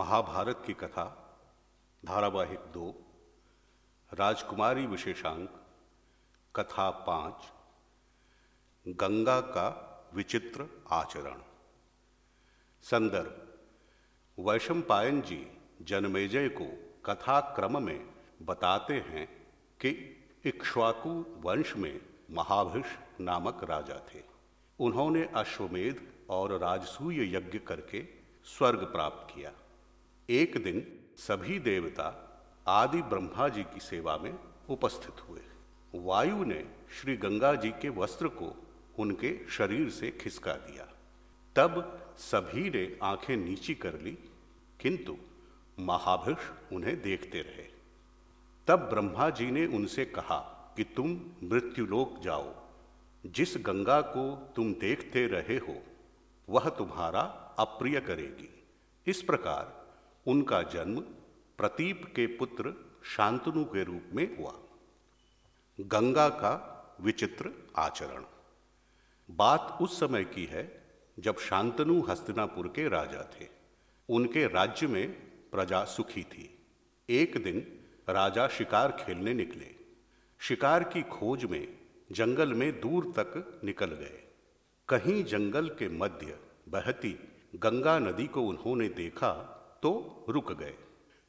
महाभारत की कथा, धारावाहिक दो, राजकुमारी विशेषांक, कथा पाँच, गंगा का विचित्र आचरण। संदर्भ वैशंपायन जी जनमेजय को कथा क्रम में बताते हैं कि इक्ष्वाकु वंश में महाभिष नामक राजा थे। उन्होंने अश्वमेध और राजसूय यज्ञ करके स्वर्ग प्राप्त किया। एक दिन सभी देवता आदि ब्रह्मा जी की सेवा में उपस्थित हुए। वायु ने श्री गंगा जी के वस्त्र को उनके शरीर से खिसका दिया। तब सभी ने आँखें नीची कर ली, किंतु महाभिष उन्हें देखते रहे। तब ब्रह्मा जी ने उनसे कहा कि तुम मृत्युलोक जाओ। जिस गंगा को तुम देखते रहे हो, वह तुम्हारा अप्रिय करेगी। इस प्रकार उनका जन्म प्रतीप के पुत्र शांतनु के रूप में हुआ। गंगा का विचित्र आचरण। बात उस समय की है जब शांतनु हस्तिनापुर के राजा थे। उनके राज्य में प्रजा सुखी थी। एक दिन राजा शिकार खेलने निकले। शिकार की खोज में जंगल में दूर तक निकल गए। कहीं जंगल के मध्य बहती गंगा नदी को उन्होंने देखा तो रुक गए।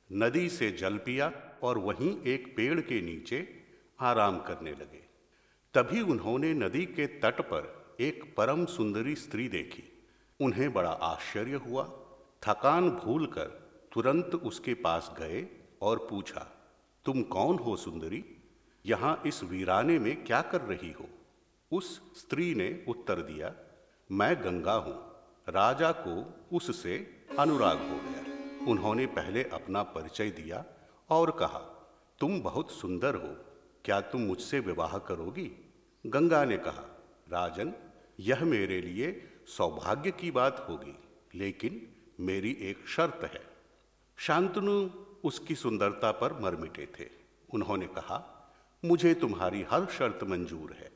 नदी से जल पिया और वहीं एक पेड़ के नीचे आराम करने लगे। तभी उन्होंने नदी के तट पर एक परम सुंदरी स्त्री देखी। उन्हें बड़ा आश्चर्य हुआ। थकान भूलकर तुरंत उसके पास गए और पूछा, तुम कौन हो सुंदरी? यहाँ इस वीराने में क्या कर रही हो? उस स्त्री ने उत्तर दिया, मैं गंगा हूँ। राजा को उससे अनुराग हो गया। उन्होंने पहले अपना परिचय दिया और कहा, तुम बहुत सुंदर हो, क्या तुम मुझसे विवाह करोगी? गंगा ने कहा, राजन, यह मेरे लिए सौभाग्य की बात होगी, लेकिन मेरी एक शर्त है। शांतनु उसकी सुंदरता पर मरमिटे थे। उन्होंने कहा, मुझे तुम्हारी हर शर्त मंजूर है।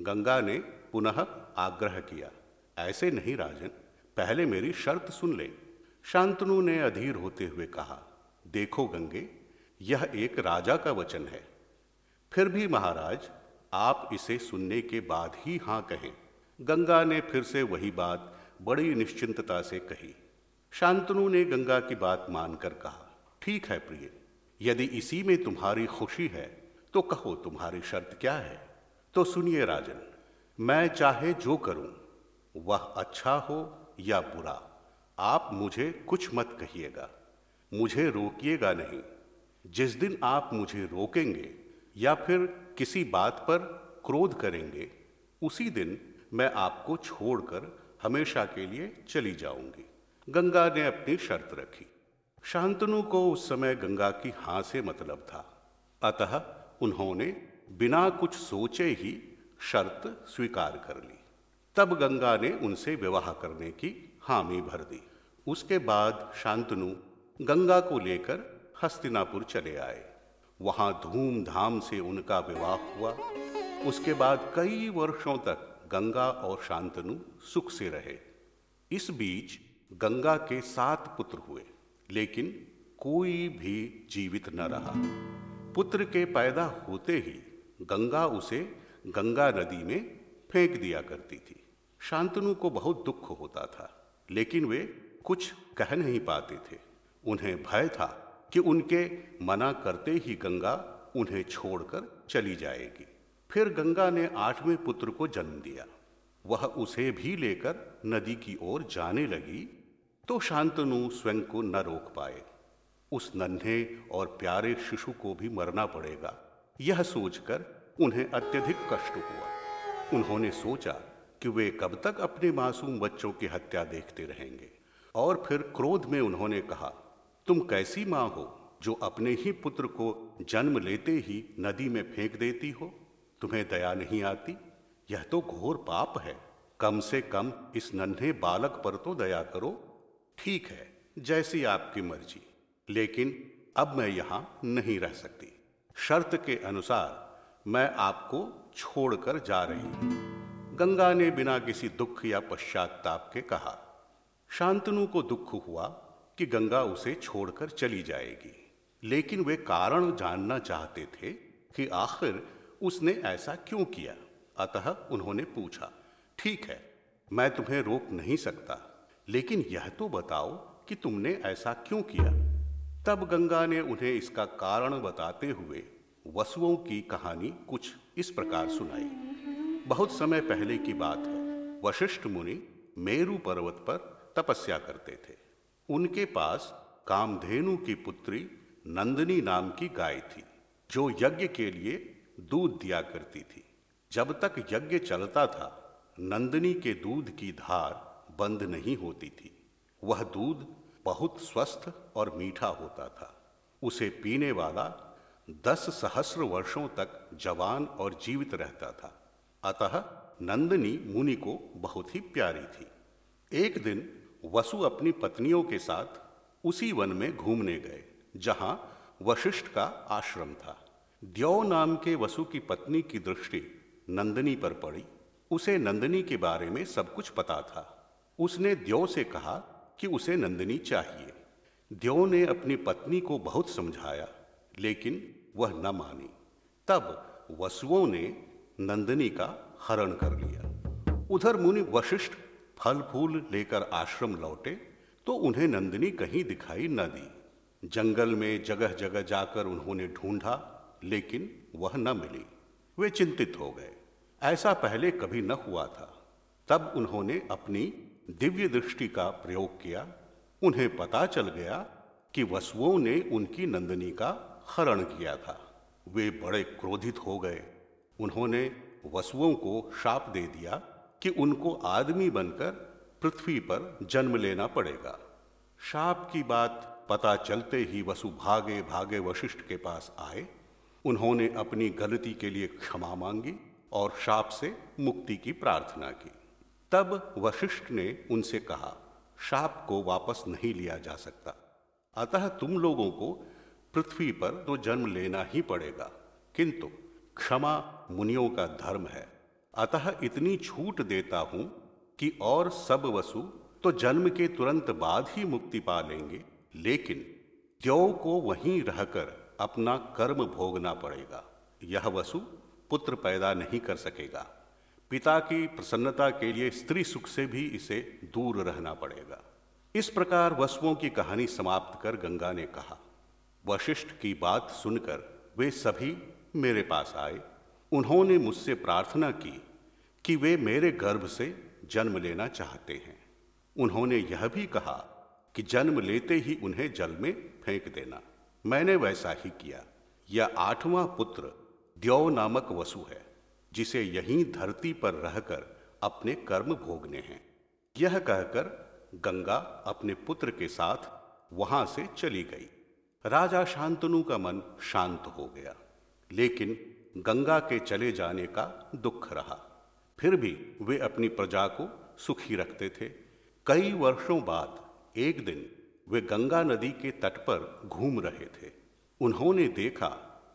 गंगा ने पुनः आग्रह किया, ऐसे नहीं राजन, पहले मेरी शर्त सुन ले। शांतनु ने अधीर होते हुए कहा, देखो गंगे, यह एक राजा का वचन है। फिर भी महाराज, आप इसे सुनने के बाद ही हाँ कहें। गंगा ने फिर से वही बात बड़ी निश्चिंतता से कही। शांतनु ने गंगा की बात मानकर कहा, ठीक है प्रिय, यदि इसी में तुम्हारी खुशी है तो कहो तुम्हारी शर्त क्या है? तो सुनिए राजन, मैं चाहे जो करूँ, वह अच्छा हो या बुरा। आप मुझे कुछ मत कहिएगा, मुझे रोकिएगा नहीं। जिस दिन आप मुझे रोकेंगे या फिर किसी बात पर क्रोध करेंगे, उसी दिन मैं आपको छोड़कर हमेशा के लिए चली जाऊँगी। गंगा ने अपनी शर्त रखी। शांतनु को उस समय गंगा की हाँ से मतलब था। अतः उन्होंने बिना कुछ सोचे ही शर्त स्वीकार कर ली। तब गंगा ने उनसे विवाह करने की हामी भर दी। उसके बाद शांतनु गंगा को लेकर हस्तिनापुर चले आए। वहाँ धूमधाम से उनका विवाह हुआ। उसके बाद कई वर्षों तक गंगा और शांतनु सुख से रहे। इस बीच गंगा के सात पुत्र हुए, लेकिन कोई भी जीवित न रहा। पुत्र के पैदा होते ही गंगा उसे गंगा नदी में फेंक दिया करती थी। शांतनु को बहुत दुख होता था, लेकिन वे कुछ कह नहीं पाते थे। उन्हें भय था कि उनके मना करते ही गंगा उन्हें छोड़कर चली जाएगी। फिर गंगा ने आठवें पुत्र को जन्म दिया। वह उसे भी लेकर नदी की ओर जाने लगी तो शांतनु स्वयं को न रोक पाए। उस नन्हे और प्यारे शिशु को भी मरना पड़ेगा, यह सोचकर उन्हें अत्यधिक कष्ट हुआ। उन्होंने सोचा कि वे कब तक अपने मासूम बच्चों की हत्या देखते रहेंगे। और फिर क्रोध में उन्होंने कहा, तुम कैसी माँ हो जो अपने ही पुत्र को जन्म लेते ही नदी में फेंक देती हो? तुम्हें दया नहीं आती? यह तो घोर पाप है। कम से कम इस नन्हे बालक पर तो दया करो। ठीक है, जैसी आपकी मर्ज़ी, लेकिन अब मैं यहाँ नहीं रह सकती। शर्त के अनुसार मैं आपको छोड़कर जा रही हूँ। गंगा ने बिना किसी दुख या पश्चाताप के कहा शांतनु को दुख हुआ कि गंगा उसे छोड़कर चली जाएगी। लेकिन वे कारण जानना चाहते थे कि आखिर उसने ऐसा क्यों किया। अतः उन्होंने पूछा, ठीक है, मैं तुम्हें रोक नहीं सकता, लेकिन यह तो बताओ कि तुमने ऐसा क्यों किया? तब गंगा ने उन्हें इसका कारण बताते हुए वसुओं की कहानी कुछ इस प्रकार सुनाई। बहुत समय पहले की बात है। वशिष्ठ मुनि मेरु पर्वत पर तपस्या करते थे। उनके पास कामधेनु की पुत्री नंदनी नाम की गाय थी, जो यज्ञ के लिए दूध दिया करती थी। जब तक यज्ञ चलता था, नंदनी के दूध की धार बंद नहीं होती थी। वह दूध बहुत स्वस्थ और मीठा होता था। उसे पीने वाला दस सहस्र वर्षों तक जवान और जीवित रहता था। अतः नंदनी मुनि को बहुत ही प्यारी थी। एक दिन वसु अपनी पत्नियों के साथ उसी वन में घूमने गए, जहाँ वशिष्ठ का आश्रम था। द्यौ नाम के वसु की पत्नी की दृष्टि नंदनी पर पड़ी। उसे नंदनी के बारे में सब कुछ पता था। उसने द्यो से कहा कि उसे नंदनी चाहिए। द्यो ने अपनी पत्नी को बहुत समझाया, लेकिन वह न मानी। तब वसुओं ने नंदनी का हरण कर लिया। उधर मुनि वशिष्ठ फल फूल लेकर आश्रम लौटे तो उन्हें नंदिनी कहीं दिखाई न दी। जंगल में जगह जगह जाकर उन्होंने ढूंढा, लेकिन वह न मिली। वे चिंतित हो गए। ऐसा पहले कभी न हुआ था। तब उन्होंने अपनी दिव्य दृष्टि का प्रयोग किया। उन्हें पता चल गया कि वसुओं ने उनकी नंदिनी का हरण किया था। वे बड़े क्रोधित हो गए। उन्होंने वसुओं को शाप दे दिया। कि उनको आदमी बनकर पृथ्वी पर जन्म लेना पड़ेगा। शाप की बात पता चलते ही वसु भागे भागे वशिष्ठ के पास आए। उन्होंने अपनी गलती के लिए क्षमा मांगी और शाप से मुक्ति की प्रार्थना की। तब वशिष्ठ ने उनसे कहा, शाप को वापस नहीं लिया जा सकता। अतः तुम लोगों को पृथ्वी पर तो जन्म लेना ही पड़ेगा। किंतु क्षमा मुनियों का धर्म है। अतः इतनी छूट देता हूँ कि और सब वसु तो जन्म के तुरंत बाद ही मुक्ति पा लेंगे, लेकिन त्यों को वहीं रहकर अपना कर्म भोगना पड़ेगा। यह वसु पुत्र पैदा नहीं कर सकेगा। पिता की प्रसन्नता के लिए स्त्री सुख से भी इसे दूर रहना पड़ेगा। इस प्रकार वसुओं की कहानी समाप्त कर गंगा ने कहा। वशिष्ठ की बात सुनकर वे सभी मेरे पास आए। उन्होंने मुझसे प्रार्थना की कि वे मेरे गर्भ से जन्म लेना चाहते हैं। उन्होंने यह भी कहा कि जन्म लेते ही उन्हें जल में फेंक देना। मैंने वैसा ही किया। यह आठवां पुत्र द्यौ नामक वसु है, जिसे यहीं धरती पर रहकर अपने कर्म भोगने हैं। यह कहकर गंगा अपने पुत्र के साथ वहाँ से चली गई। राजा शांतनु का मन शांत हो गया, लेकिन गंगा के चले जाने का दुख रहा। फिर भी वे अपनी प्रजा को सुखी रखते थे। कई वर्षों बाद, एक दिन, वे गंगा नदी के तट पर घूम रहे थे। उन्होंने देखा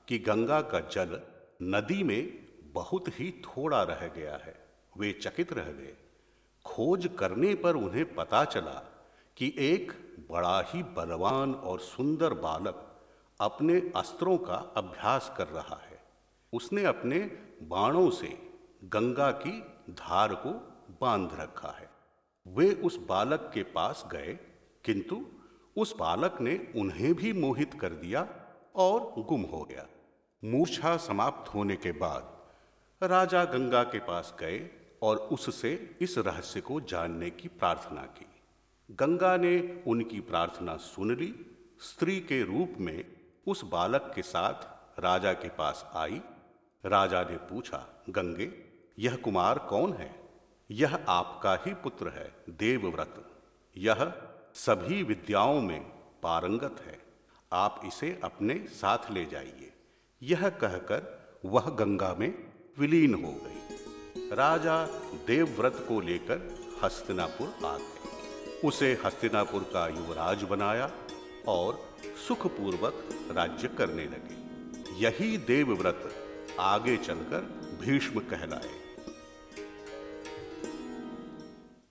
कि गंगा का जल नदी में बहुत ही थोड़ा रह गया है। वे चकित रह गए। खोज करने पर उन्हें पता चला कि एक बड़ा ही बलवान और सुंदर बालक अपने अस्त्रों का अभ्यास कर रहा है। उसने अपने बाणों से गंगा की धार को बाँध रखा है। वे उस बालक के पास गए, किंतु उस बालक ने उन्हें भी मोहित कर दिया और गुम हो गया। मूर्छा समाप्त होने के बाद राजा गंगा के पास गए और उससे इस रहस्य को जानने की प्रार्थना की। गंगा ने उनकी प्रार्थना सुन ली, स्त्री के रूप में उस बालक के साथ राजा के पास आई। राजा ने पूछा, गंगे यह कुमार कौन है? यह आपका ही पुत्र है, देवव्रत। यह सभी विद्याओं में पारंगत है। आप इसे अपने साथ ले जाइए। यह कहकर वह गंगा में विलीन हो गई। राजा देवव्रत को लेकर हस्तिनापुर आ गए। उसे हस्तिनापुर का युवराज बनाया और सुखपूर्वक राज्य करने लगे। यही देवव्रत आगे चलकर भीष्म कहलाए।